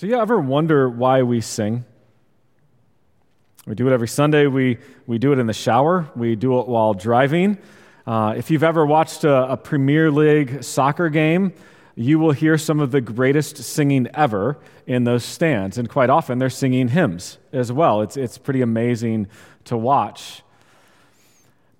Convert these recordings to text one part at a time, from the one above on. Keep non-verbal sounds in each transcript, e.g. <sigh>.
So, you ever wonder why we sing? We do it every Sunday. We, we do it in the shower. We do it while driving. Uh, if you've ever watched a, a Premier League soccer game, you will hear some of the greatest singing ever in those stands. And quite often, they're singing hymns as well. It's, it's pretty amazing to watch.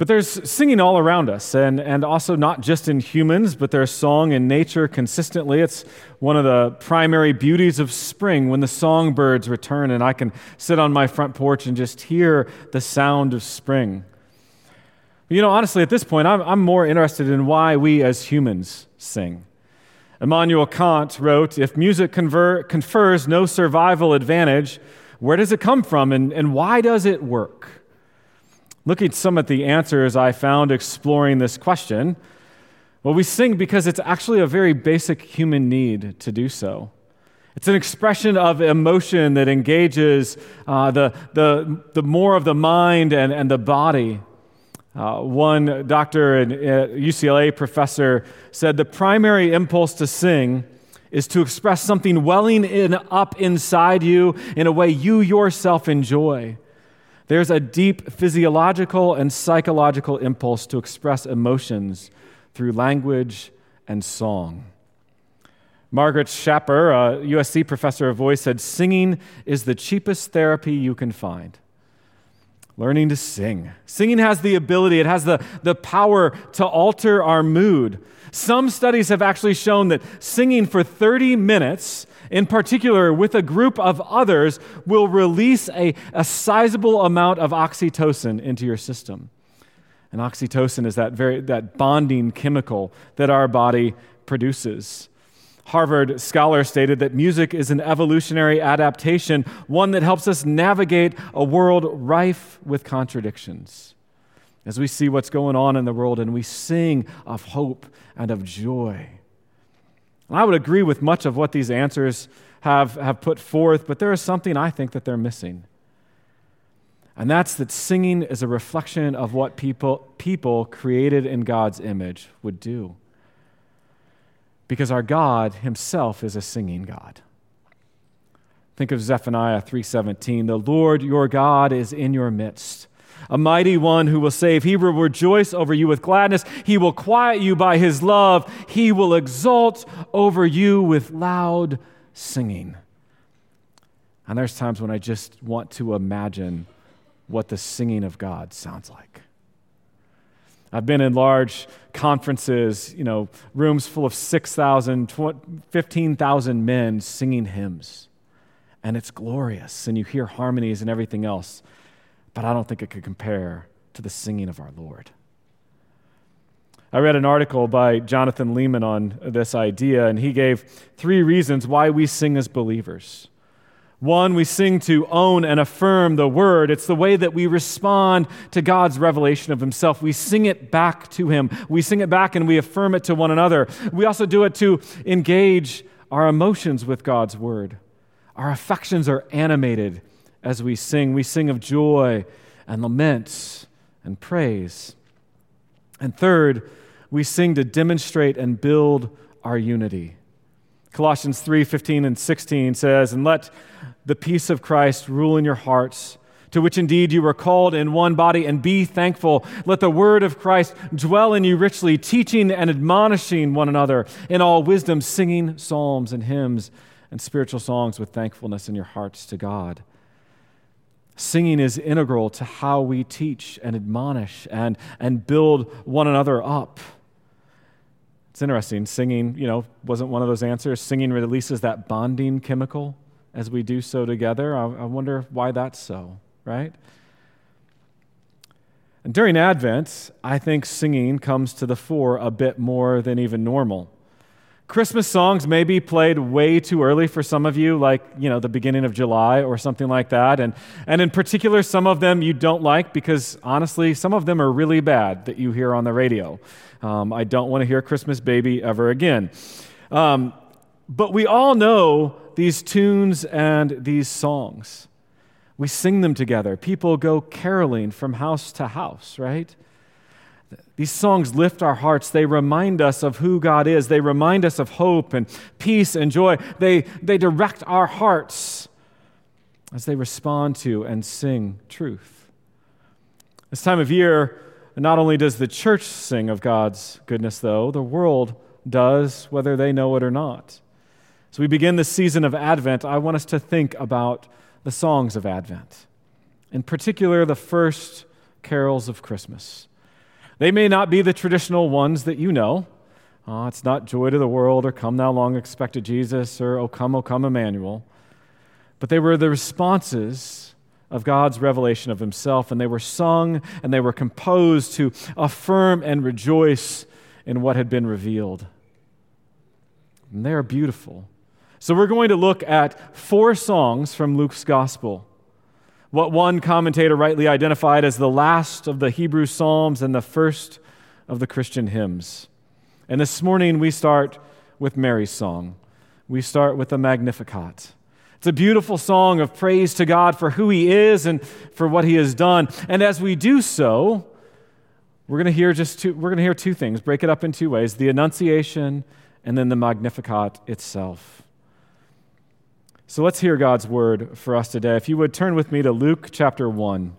But there's singing all around us, and, and also not just in humans, but there's song in nature consistently. It's one of the primary beauties of spring when the songbirds return, and I can sit on my front porch and just hear the sound of spring. You know, honestly, at this point, I'm, I'm more interested in why we as humans sing. Immanuel Kant wrote If music confer, confers no survival advantage, where does it come from, and, and why does it work? Looking some at the answers I found exploring this question, well, we sing because it's actually a very basic human need to do so. It's an expression of emotion that engages uh, the, the, the more of the mind and, and the body. Uh, one doctor and UCLA professor said the primary impulse to sing is to express something welling in, up inside you in a way you yourself enjoy. There's a deep physiological and psychological impulse to express emotions through language and song. Margaret Schapper, a USC professor of voice, said singing is the cheapest therapy you can find. Learning to sing. Singing has the ability, it has the, the power to alter our mood. Some studies have actually shown that singing for 30 minutes in particular with a group of others, will release a, a sizable amount of oxytocin into your system. And oxytocin is that, very, that bonding chemical that our body produces. Harvard scholar stated that music is an evolutionary adaptation, one that helps us navigate a world rife with contradictions. As we see what's going on in the world and we sing of hope and of joy. And I would agree with much of what these answers have, have put forth, but there is something I think that they're missing. And that's that singing is a reflection of what people, people created in God's image would do. Because our God himself is a singing God. Think of Zephaniah 3:17, "The Lord your God is in your midst, a mighty one who will save. He will rejoice over you with gladness. He will quiet you by his love. He will exult over you with loud singing. And there's times when I just want to imagine what the singing of God sounds like. I've been in large conferences, you know, rooms full of 6,000, 15,000 men singing hymns. And it's glorious, and you hear harmonies and everything else but I don't think it could compare to the singing of our Lord. I read an article by Jonathan Leeman on this idea, and he gave three reasons why we sing as believers. One, we sing to own and affirm the word. It's the way that we respond to God's revelation of himself. We sing it back to him. We sing it back and we affirm it to one another. We also do it to engage our emotions with God's word. Our affections are animated as we sing. We sing of joy and lament and praise. And third, we sing to demonstrate and build our unity. Colossians 3 15 and 16 says, And let the peace of Christ rule in your hearts, to which indeed you were called in one body, and be thankful. Let the word of Christ dwell in you richly, teaching and admonishing one another in all wisdom, singing psalms and hymns and spiritual songs with thankfulness in your hearts to God. Singing is integral to how we teach and admonish and, and build one another up. It's interesting. Singing, you know, wasn't one of those answers. Singing releases that bonding chemical as we do so together. I, I wonder why that's so, right? And during Advent, I think singing comes to the fore a bit more than even normal. Christmas songs may be played way too early for some of you, like, you know, the beginning of July or something like that. And, and in particular, some of them you don't like because honestly, some of them are really bad that you hear on the radio. Um, I don't want to hear Christmas Baby ever again. Um, but we all know these tunes and these songs. We sing them together. People go caroling from house to house, right? These songs lift our hearts. They remind us of who God is. They remind us of hope and peace and joy. They, they direct our hearts as they respond to and sing truth. This time of year, not only does the church sing of God's goodness, though, the world does, whether they know it or not. As we begin this season of Advent, I want us to think about the songs of Advent, in particular, the first carols of Christmas. They may not be the traditional ones that you know. Uh, it's not Joy to the World or Come Thou Long Expected Jesus or O Come, O Come Emmanuel. But they were the responses of God's revelation of Himself, and they were sung and they were composed to affirm and rejoice in what had been revealed. And they are beautiful. So we're going to look at four songs from Luke's Gospel. What one commentator rightly identified as the last of the Hebrew Psalms and the first of the Christian hymns. And this morning we start with Mary's song. We start with the Magnificat. It's a beautiful song of praise to God for who He is and for what He has done. And as we do so, we're going to hear just two, we're going to hear two things. Break it up in two ways: the Annunciation and then the Magnificat itself. So let's hear God's word for us today. If you would turn with me to Luke chapter 1.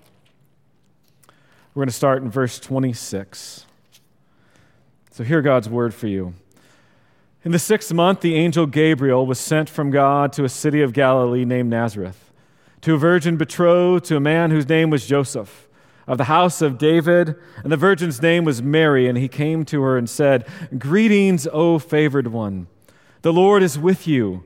We're going to start in verse 26. So hear God's word for you. In the sixth month, the angel Gabriel was sent from God to a city of Galilee named Nazareth, to a virgin betrothed to a man whose name was Joseph, of the house of David, and the virgin's name was Mary. And he came to her and said, Greetings, O favored one. The Lord is with you.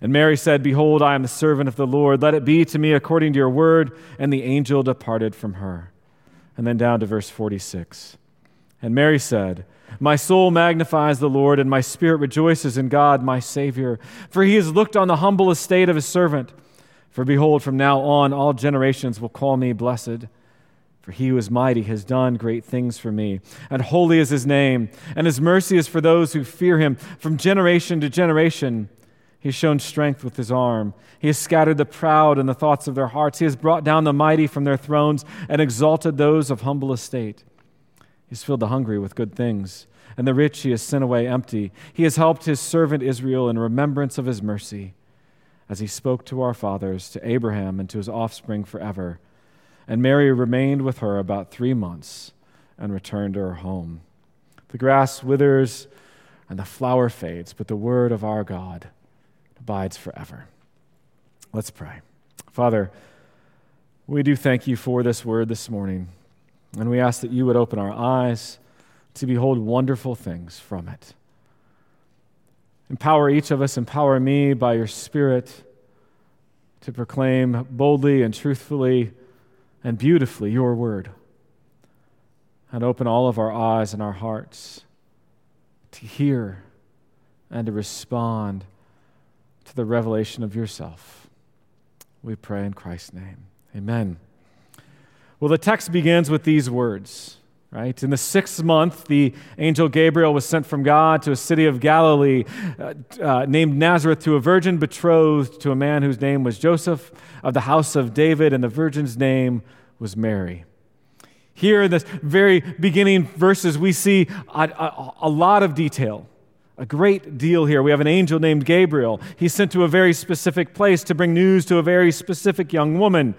And Mary said, Behold, I am the servant of the Lord. Let it be to me according to your word. And the angel departed from her. And then down to verse 46. And Mary said, My soul magnifies the Lord, and my spirit rejoices in God, my Savior, for he has looked on the humble estate of his servant. For behold, from now on all generations will call me blessed. For he who is mighty has done great things for me, and holy is his name, and his mercy is for those who fear him from generation to generation. He has shown strength with his arm. He has scattered the proud in the thoughts of their hearts. He has brought down the mighty from their thrones and exalted those of humble estate. He has filled the hungry with good things, and the rich he has sent away empty. He has helped his servant Israel in remembrance of his mercy as he spoke to our fathers, to Abraham, and to his offspring forever. And Mary remained with her about three months and returned to her home. The grass withers and the flower fades, but the word of our God abides forever. Let's pray. Father, we do thank you for this word this morning, and we ask that you would open our eyes to behold wonderful things from it. Empower each of us, empower me by your Spirit to proclaim boldly and truthfully and beautifully your word. And open all of our eyes and our hearts to hear and to respond to the revelation of yourself. We pray in Christ's name. Amen. Well, the text begins with these words Right? In the sixth month, the angel Gabriel was sent from God to a city of Galilee uh, uh, named Nazareth to a virgin betrothed to a man whose name was Joseph of the house of David, and the virgin's name was Mary. Here in the very beginning verses, we see a, a, a lot of detail, a great deal here. We have an angel named Gabriel. He's sent to a very specific place to bring news to a very specific young woman.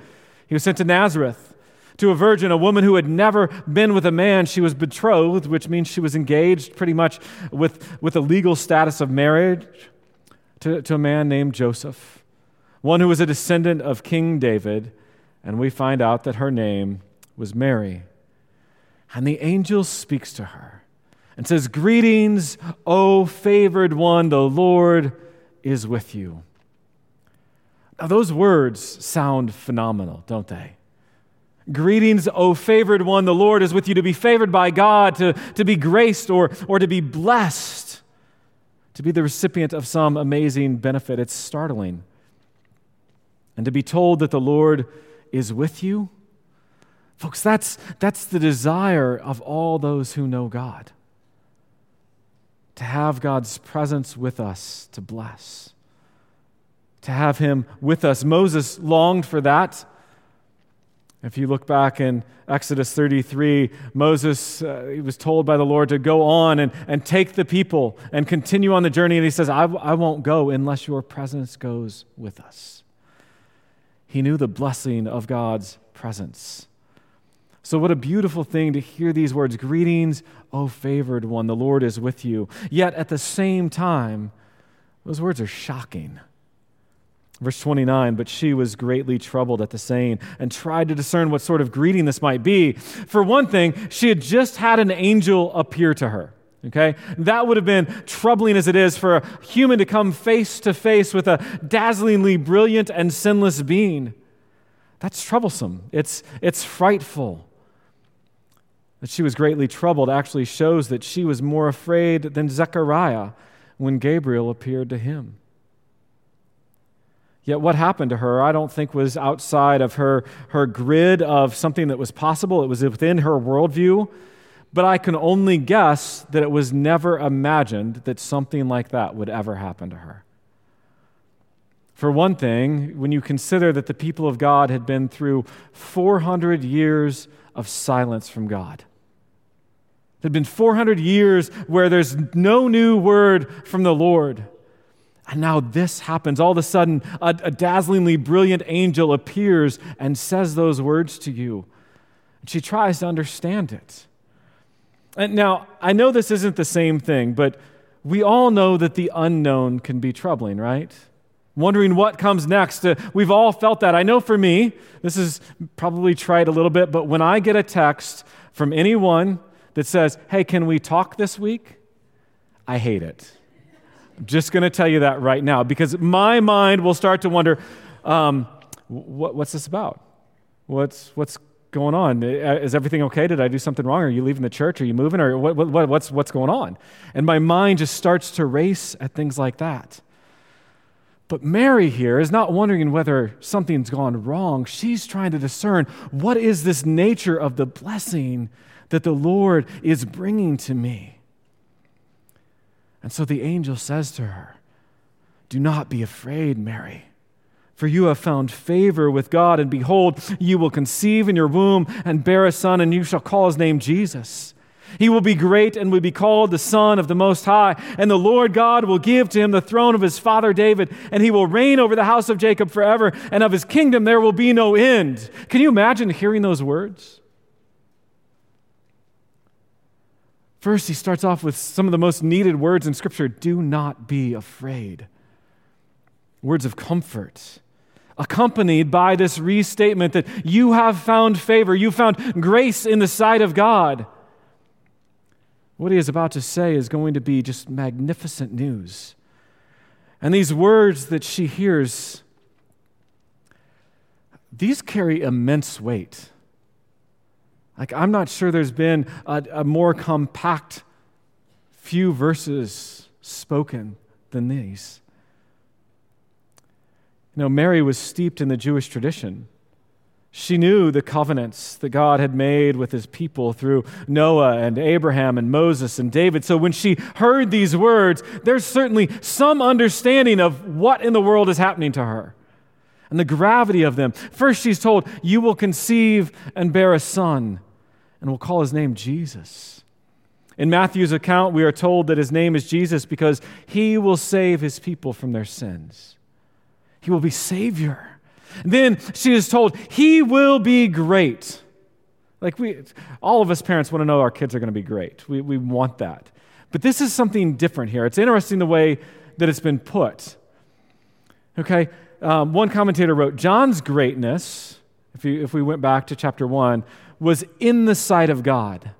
He was sent to Nazareth to a virgin, a woman who had never been with a man. She was betrothed, which means she was engaged pretty much with, with a legal status of marriage to, to a man named Joseph, one who was a descendant of King David, and we find out that her name was Mary. And the angel speaks to her and says, Greetings, O favored one, the Lord is with you. Now, those words sound phenomenal, don't they? Greetings, O favored one, the Lord is with you. To be favored by God, to, to be graced or, or to be blessed, to be the recipient of some amazing benefit. It's startling. And to be told that the Lord is with you, folks, that's, that's the desire of all those who know God. To have God's presence with us to bless, to have Him with us. Moses longed for that. If you look back in Exodus 33, Moses uh, he was told by the Lord to go on and, and take the people and continue on the journey. And he says, I, I won't go unless your presence goes with us. He knew the blessing of God's presence. So, what a beautiful thing to hear these words Greetings, O favored one, the Lord is with you. Yet at the same time, those words are shocking. Verse 29 But she was greatly troubled at the saying and tried to discern what sort of greeting this might be. For one thing, she had just had an angel appear to her. Okay? That would have been troubling as it is for a human to come face to face with a dazzlingly brilliant and sinless being. That's troublesome. It's, it's frightful. That she was greatly troubled actually shows that she was more afraid than Zechariah when Gabriel appeared to him. Yet what happened to her, I don't think was outside of her, her grid of something that was possible. It was within her worldview. But I can only guess that it was never imagined that something like that would ever happen to her. For one thing, when you consider that the people of God had been through 400 years of silence from God, it had been 400 years where there's no new word from the Lord. And now this happens. All of a sudden, a, a, dazzlingly brilliant angel appears and says those words to you. And she tries to understand it. And now, I know this isn't the same thing, but we all know that the unknown can be troubling, right? Wondering what comes next. Uh, we've all felt that. I know for me, this is probably tried a little bit, but when I get a text from anyone that says, Hey, can we talk this week? I hate it. I'm just going to tell you that right now because my mind will start to wonder um, what, what's this about? What's, what's going on? Uh, is everything okay? Did I do something wrong? Are you leaving the church? Are you moving? Or what, what, what's, what's going on? And my mind just starts to race at things like that. But Mary here is not wondering whether something's gone wrong. She's trying to discern what is this nature of the blessing that the Lord is bringing to me. And so the angel says to her, Do not be afraid, Mary. For you have found favor with God, and behold, you will conceive in your womb and bear a son, and you shall call his name Jesus. He will be great and will be called the Son of the Most High. And the Lord God will give to him the throne of his father David, and he will reign over the house of Jacob forever, and of his kingdom there will be no end. Can you imagine hearing those words? First, he starts off with some of the most needed words in Scripture do not be afraid. Words of comfort accompanied by this restatement that you have found favor, you found grace in the sight of God. What he is about to say is going to be just magnificent news. And these words that she hears, these carry immense weight. Like, I'm not sure there's been a, a more compact few verses spoken than these. You know, Mary was steeped in the Jewish tradition. She knew the covenants that God had made with his people through Noah and Abraham and Moses and David. So when she heard these words, there's certainly some understanding of what in the world is happening to her and the gravity of them. First, she's told, You will conceive and bear a son, and will call his name Jesus. In Matthew's account, we are told that his name is Jesus because he will save his people from their sins. He will be Savior. Then she is told, He will be great. Like we, all of us parents want to know our kids are going to be great. We, we want that. But this is something different here. It's interesting the way that it's been put. Okay? um, one commentator wrote John's greatness, if, you, if we went back to chapter 1, was in the sight of God.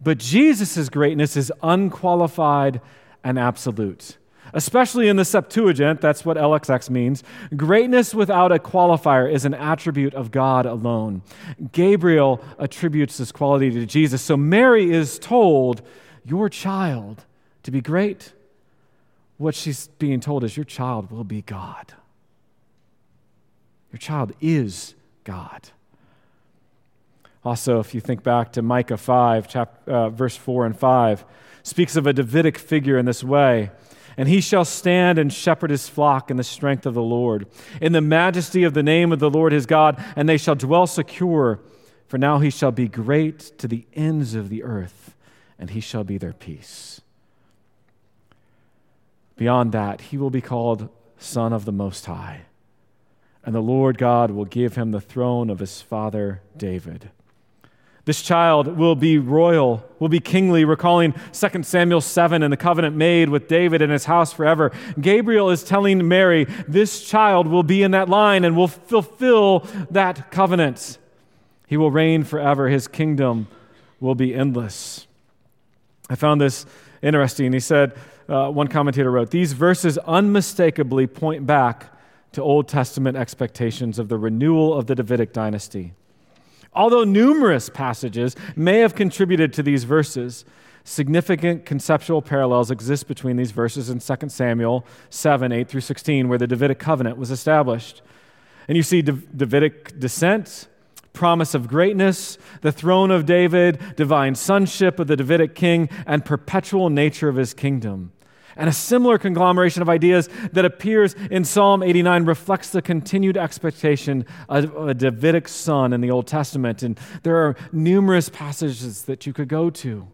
But Jesus' greatness is unqualified and absolute. Especially in the Septuagint, that's what LXX means. Greatness without a qualifier is an attribute of God alone. Gabriel attributes this quality to Jesus. So Mary is told, Your child to be great. What she's being told is, Your child will be God. Your child is God. Also, if you think back to Micah 5, chapter, uh, verse 4 and 5, speaks of a Davidic figure in this way. And he shall stand and shepherd his flock in the strength of the Lord, in the majesty of the name of the Lord his God, and they shall dwell secure. For now he shall be great to the ends of the earth, and he shall be their peace. Beyond that, he will be called Son of the Most High and the Lord God will give him the throne of his father David. This child will be royal, will be kingly, recalling 2 Samuel 7 and the covenant made with David and his house forever. Gabriel is telling Mary, this child will be in that line and will fulfill that covenant. He will reign forever, his kingdom will be endless. I found this interesting. He said, uh, one commentator wrote, These verses unmistakably point back to Old Testament expectations of the renewal of the Davidic dynasty. Although numerous passages may have contributed to these verses, significant conceptual parallels exist between these verses in 2 Samuel 7 8 through 16, where the Davidic covenant was established. And you see Davidic descent, promise of greatness, the throne of David, divine sonship of the Davidic king, and perpetual nature of his kingdom. And a similar conglomeration of ideas that appears in Psalm 89 reflects the continued expectation of a Davidic son in the Old Testament. And there are numerous passages that you could go to.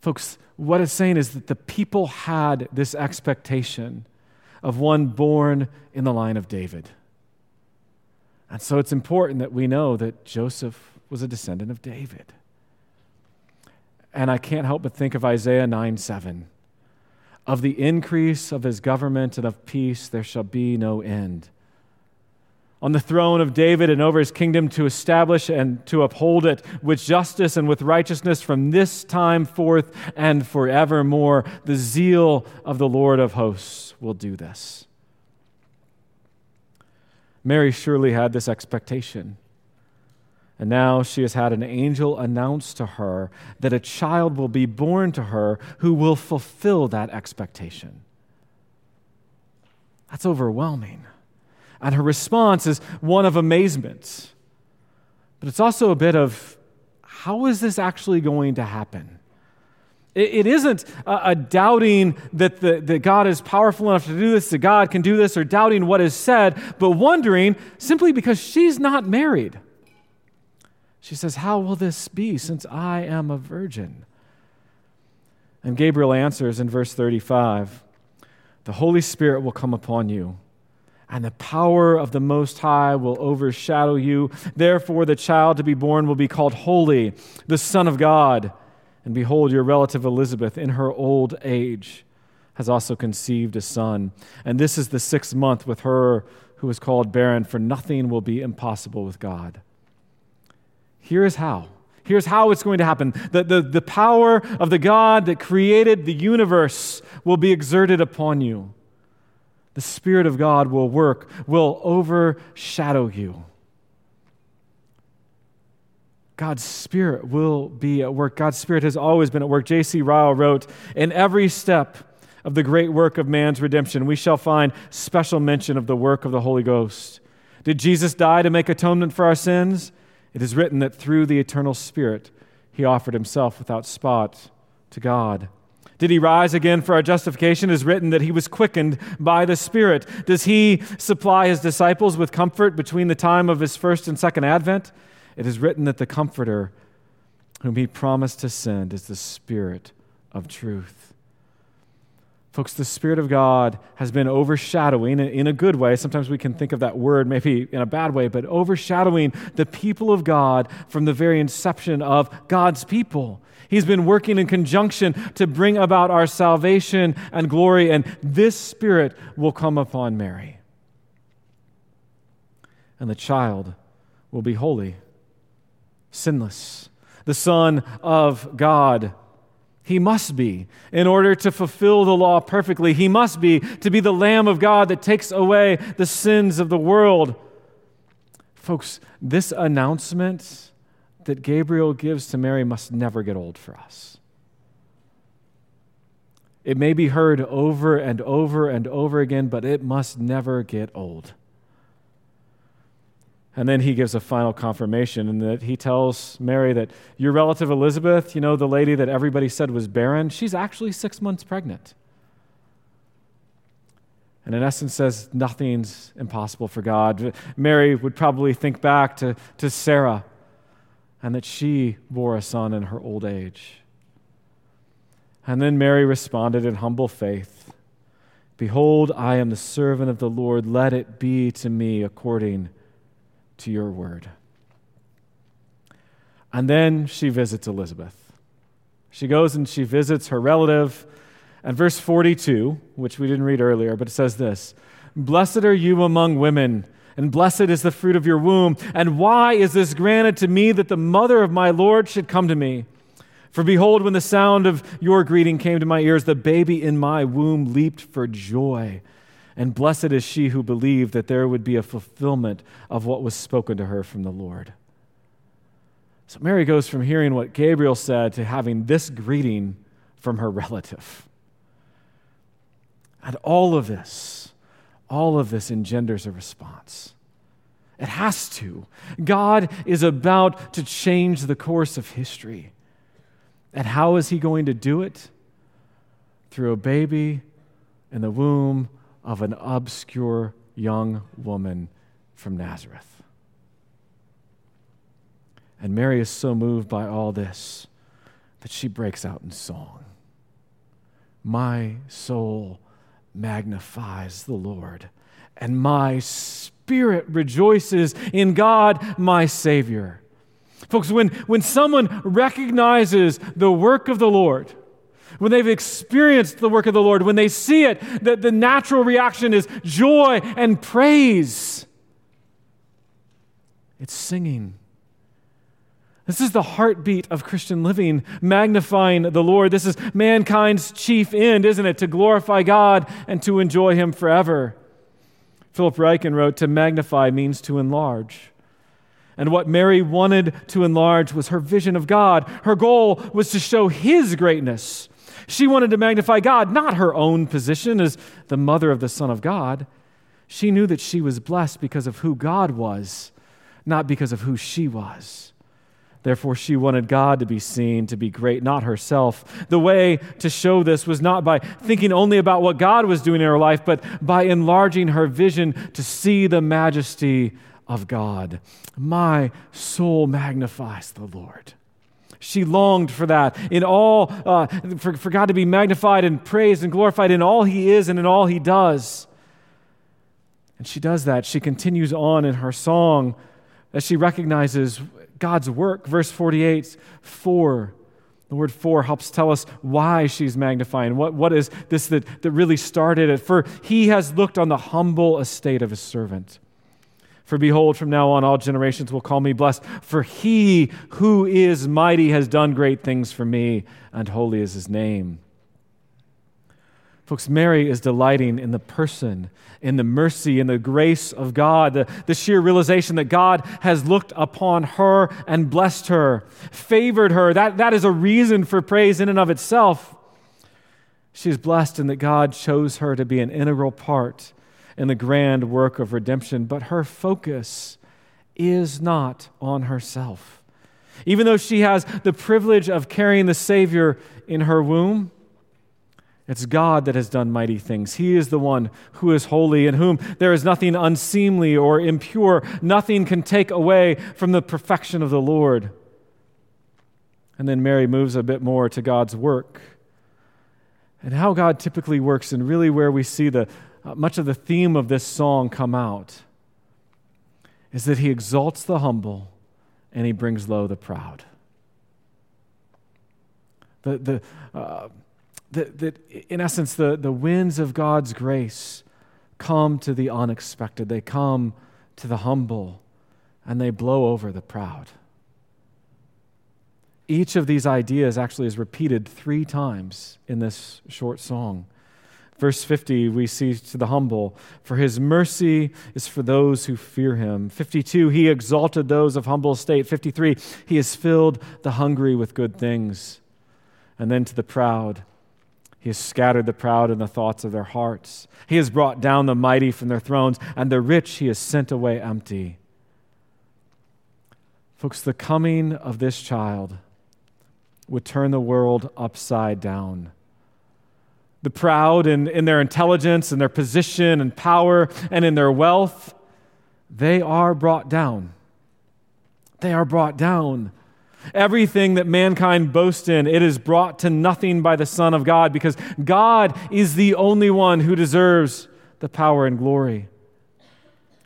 Folks, what it's saying is that the people had this expectation of one born in the line of David. And so it's important that we know that Joseph was a descendant of David. And I can't help but think of Isaiah 9 7. Of the increase of his government and of peace there shall be no end. On the throne of David and over his kingdom to establish and to uphold it with justice and with righteousness from this time forth and forevermore. The zeal of the Lord of hosts will do this. Mary surely had this expectation. And now she has had an angel announce to her that a child will be born to her who will fulfill that expectation. That's overwhelming. And her response is one of amazement. But it's also a bit of how is this actually going to happen? It, isn't a, a doubting that, the, that God is powerful enough to do this, that God can do this, or doubting what is said, but wondering simply because she's not married. She says, How will this be since I am a virgin? And Gabriel answers in verse 35 The Holy Spirit will come upon you, and the power of the Most High will overshadow you. Therefore, the child to be born will be called Holy, the Son of God. And behold, your relative Elizabeth, in her old age, has also conceived a son. And this is the sixth month with her who is called barren, for nothing will be impossible with God. Here's how. Here's how it's going to happen. The, the, the power of the God that created the universe will be exerted upon you. The Spirit of God will work, will overshadow you. God's Spirit will be at work. God's Spirit has always been at work. J.C. Ryle wrote In every step of the great work of man's redemption, we shall find special mention of the work of the Holy Ghost. Did Jesus die to make atonement for our sins? It is written that through the eternal Spirit, he offered himself without spot to God. Did he rise again for our justification? It is written that he was quickened by the Spirit. Does he supply his disciples with comfort between the time of his first and second advent? It is written that the Comforter, whom he promised to send, is the Spirit of truth. Folks, the Spirit of God has been overshadowing in a good way. Sometimes we can think of that word maybe in a bad way, but overshadowing the people of God from the very inception of God's people. He's been working in conjunction to bring about our salvation and glory, and this Spirit will come upon Mary. And the child will be holy, sinless, the Son of God he must be. In order to fulfill the law perfectly, he must be to be the Lamb of God that takes away the sins of the world. Folks, this announcement that Gabriel gives to Mary must never get old for us. It may be heard over and over and over again, but it must never get old. And then he gives a final confirmation in that he tells Mary that your relative Elizabeth, you know, the lady that everybody said was barren, she's actually six months pregnant. And in essence, says nothing's impossible for God. Mary would probably think back to, to Sarah and that she bore a son in her old age. And then Mary responded in humble faith Behold, I am the servant of the Lord. Let it be to me according to your word. And then she visits Elizabeth. She goes and she visits her relative. And verse 42, which we didn't read earlier, but it says this Blessed are you among women, and blessed is the fruit of your womb. And why is this granted to me that the mother of my Lord should come to me? For behold, when the sound of your greeting came to my ears, the baby in my womb leaped for joy. And blessed is she who believed that there would be a fulfillment of what was spoken to her from the Lord. So Mary goes from hearing what Gabriel said to having this greeting from her <laughs> relative. And all of this, all of this engenders a response. It has to. God is about to change the course of history. And how is he going to do it? Through a baby in the womb of an obscure young woman from Nazareth. And Mary is so moved by all this that she breaks out in song. My soul magnifies the Lord, and my spirit rejoices in God, my Savior. Folks, when, when someone recognizes the work of the Lord, when they've experienced the work of the Lord, when they see it, the, the natural reaction is joy and praise. It's singing. This is the heartbeat of Christian living, magnifying the Lord. This is mankind's chief end, isn't it? To glorify God and to enjoy Him forever. Philip Ryken wrote, To magnify means to enlarge. And what Mary wanted to enlarge was her vision of God. Her goal was to show His greatness she wanted to magnify God, not her own position as the mother of the Son of God. She knew that she was blessed because of who God was, not because of who she was. Therefore, she wanted God to be seen, to be great, not herself. The way to show this was not by thinking only about what God was doing in her life, but by enlarging her vision to see the majesty of God. My soul magnifies the Lord. She longed for that, in all, uh, for, for God to be magnified and praised and glorified in all He is and in all He does. And she does that. She continues on in her song as she recognizes God's work. Verse 48 4. The word for helps tell us why she's magnifying. What, what is this that, that really started it? For he has looked on the humble estate of his servant. For behold, from now on, all generations will call me blessed. For he who is mighty has done great things for me, and holy is his name. Folks, Mary is delighting in the person, in the mercy, in the grace of God, the, the sheer realization that God has looked upon her and blessed her, favored her. That, that is a reason for praise in and of itself. She's blessed in that God chose her to be an integral part in the grand work of redemption, but her focus is not on herself. Even though she has the privilege of carrying the Savior in her womb, it's God that has done mighty things. He is the one who is holy, in whom there is nothing unseemly or impure. Nothing can take away from the perfection of the Lord. And then Mary moves a bit more to God's work And how God typically works, and really where we see the, uh, much of the theme of this song come out, is that He exalts the humble and He brings low the proud. The, the, uh, that, that in essence, the, the winds of God's grace come to the unexpected, they come to the humble, and they blow over the proud. Each of these ideas actually is repeated three times in this short song. Verse 50, we see to the humble, for his mercy is for those who fear him. 52, he exalted those of humble estate. 53, he has filled the hungry with good things. And then to the proud, he has scattered the proud in the thoughts of their hearts. He has brought down the mighty from their thrones, and the rich he has sent away empty. Folks, the coming of this child would turn the world upside down. The proud in, in their intelligence and their position and power and in their wealth, they are brought down. They are brought down. Everything that mankind boasts in, it is brought to nothing by the Son of God because God is the only one who deserves the power and glory.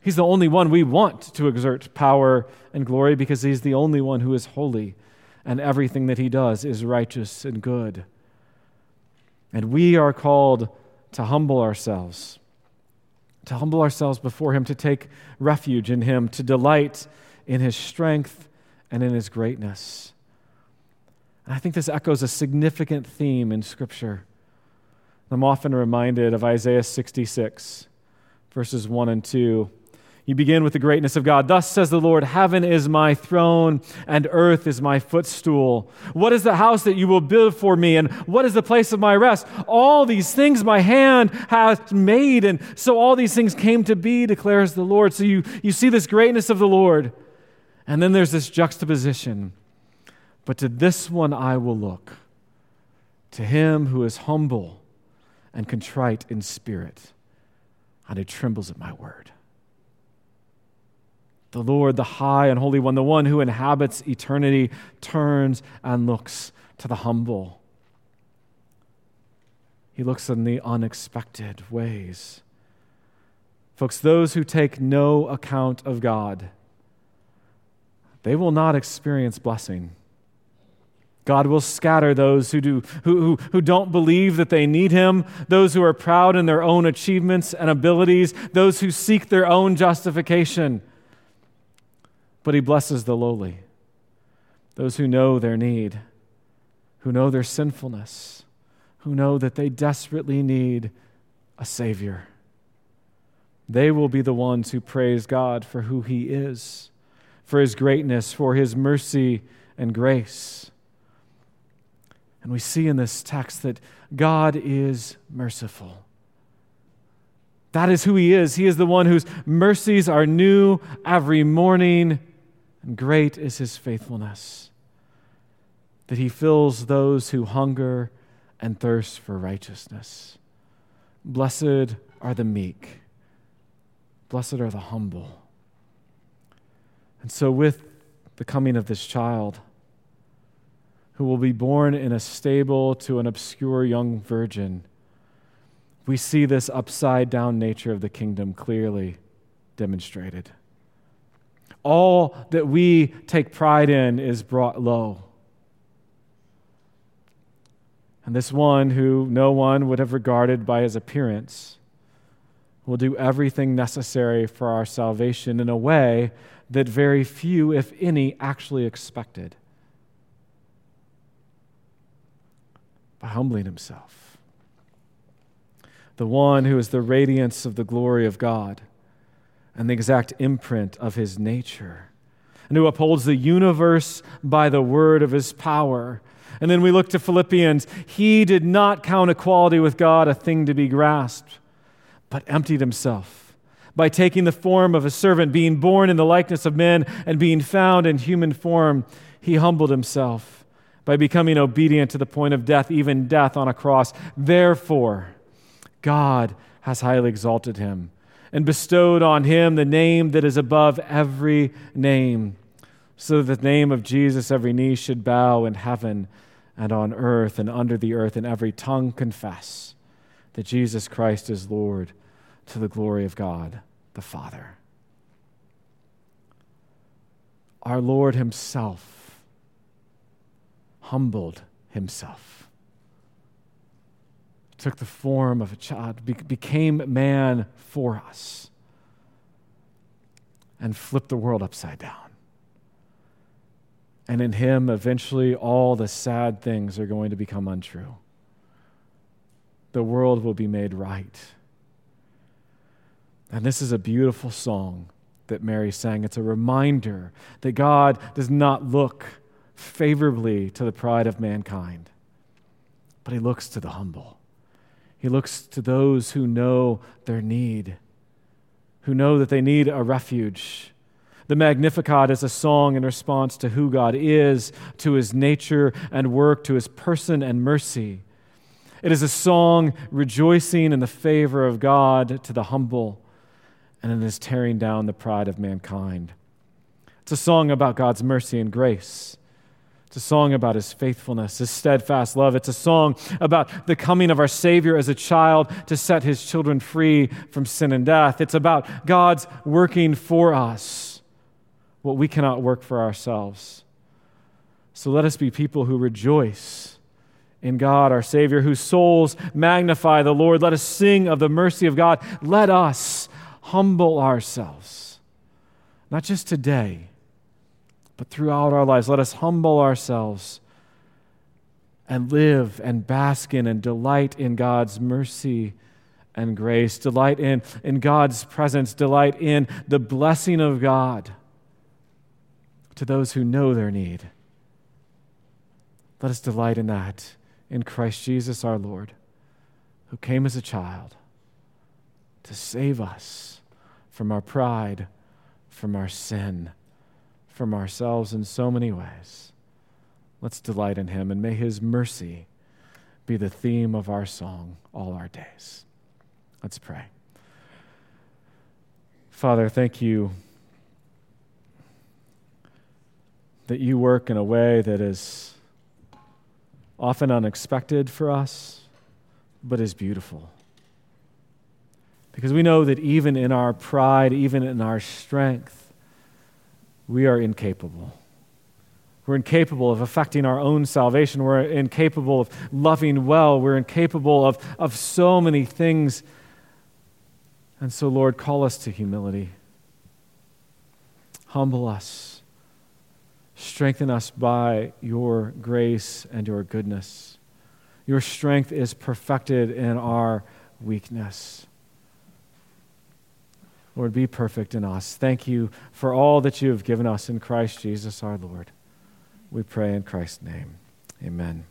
He's the only one we want to exert power and glory because he's the only one who is holy and everything that he does is righteous and good. And we are called to humble ourselves, to humble ourselves before him, to take refuge in him, to delight in his strength and in his greatness. And I think this echoes a significant theme in Scripture. I'm often reminded of Isaiah 66, verses 1 and 2. You begin with the greatness of God. Thus says the Lord Heaven is my throne, and earth is my footstool. What is the house that you will build for me, and what is the place of my rest? All these things my hand has made, and so all these things came to be, declares the Lord. So you, you see this greatness of the Lord. And then there's this juxtaposition. But to this one I will look, to him who is humble and contrite in spirit, and who trembles at my word. The Lord, the high and holy one, the one who inhabits eternity, turns and looks to the humble. He looks in the unexpected ways. Folks, those who take no account of God, they will not experience blessing. God will scatter those who, do, who, who, who don't believe that they need Him, those who are proud in their own achievements and abilities, those who seek their own justification. But He blesses the lowly, those who know their need, who know their sinfulness, who know that they desperately need a Savior. They will be the ones who praise God for who He is for his greatness, for his mercy and grace. And we see in this text that God is merciful. That is who he is. He is the one whose mercies are new every morning, and great is his faithfulness. That he fills those who hunger and thirst for righteousness. Blessed are the meek, blessed are the humble. And so, with the coming of this child, who will be born in a stable to an obscure young virgin, we see this upside down nature of the kingdom clearly demonstrated. All that we take pride in is brought low. And this one who no one would have regarded by his appearance will do everything necessary for our salvation in a way that very few, if any, actually expected by humbling himself. The one who is the radiance of the glory of God and the exact imprint of his nature, and who upholds the universe by the word of his power. And then we look to Philippians. He did not count equality with God a thing to be grasped, but emptied himself by taking the form of a servant, being born in the likeness of men, and being found in human form, he humbled himself by becoming obedient to the point of death, even death on a cross. Therefore, God has highly exalted him and bestowed on him the name that is above every name, so that the name of Jesus every knee should bow in heaven and on earth and under the earth, and every tongue confess that Jesus Christ is Lord to the glory of God the Father. Our Lord Himself humbled Himself, took the form of a child, became man for us, and flipped the world upside down. And in Him, eventually, all the sad things are going to become untrue. The world will be made right. And this is a beautiful song that Mary sang. It's a reminder that God does not look favorably to the pride of mankind, but He looks to the humble. He looks to those who know their need, who know that they need a refuge the Magnificat is a song in response to who God is, to his nature and work, to his person and mercy. It is a song rejoicing in the favor of God to the humble and in his tearing down the pride of mankind. It's a song about God's mercy and grace. It's a song about his faithfulness, his steadfast love. It's a song about the coming of our Savior as a child to set his children free from sin and death. It's about God's working for us what we cannot work for ourselves. So let us be people who rejoice in God, our Savior, whose souls magnify the Lord. Let us sing of the mercy of God. Let us humble ourselves, not just today, but throughout our lives. Let us humble ourselves and live and bask in and delight in God's mercy and grace, delight in, in God's presence, delight in the blessing of God to those who know their need. Let us delight in that in Christ Jesus our Lord, who came as a child to save us from our pride, from our sin, from ourselves in so many ways. Let's delight in him, and may his mercy be the theme of our song all our days. Let's pray. Father, thank you that you work in a way that is often unexpected for us, but is beautiful. Because we know that even in our pride, even in our strength, we are incapable. We're incapable of affecting our own salvation. We're incapable of loving well. We're incapable of, of so many things. And so, Lord, call us to humility. Humble us Strengthen us by your grace and your goodness. Your strength is perfected in our weakness. Lord, be perfect in us. Thank you for all that you have given us in Christ Jesus our Lord. We pray in Christ's name. Amen.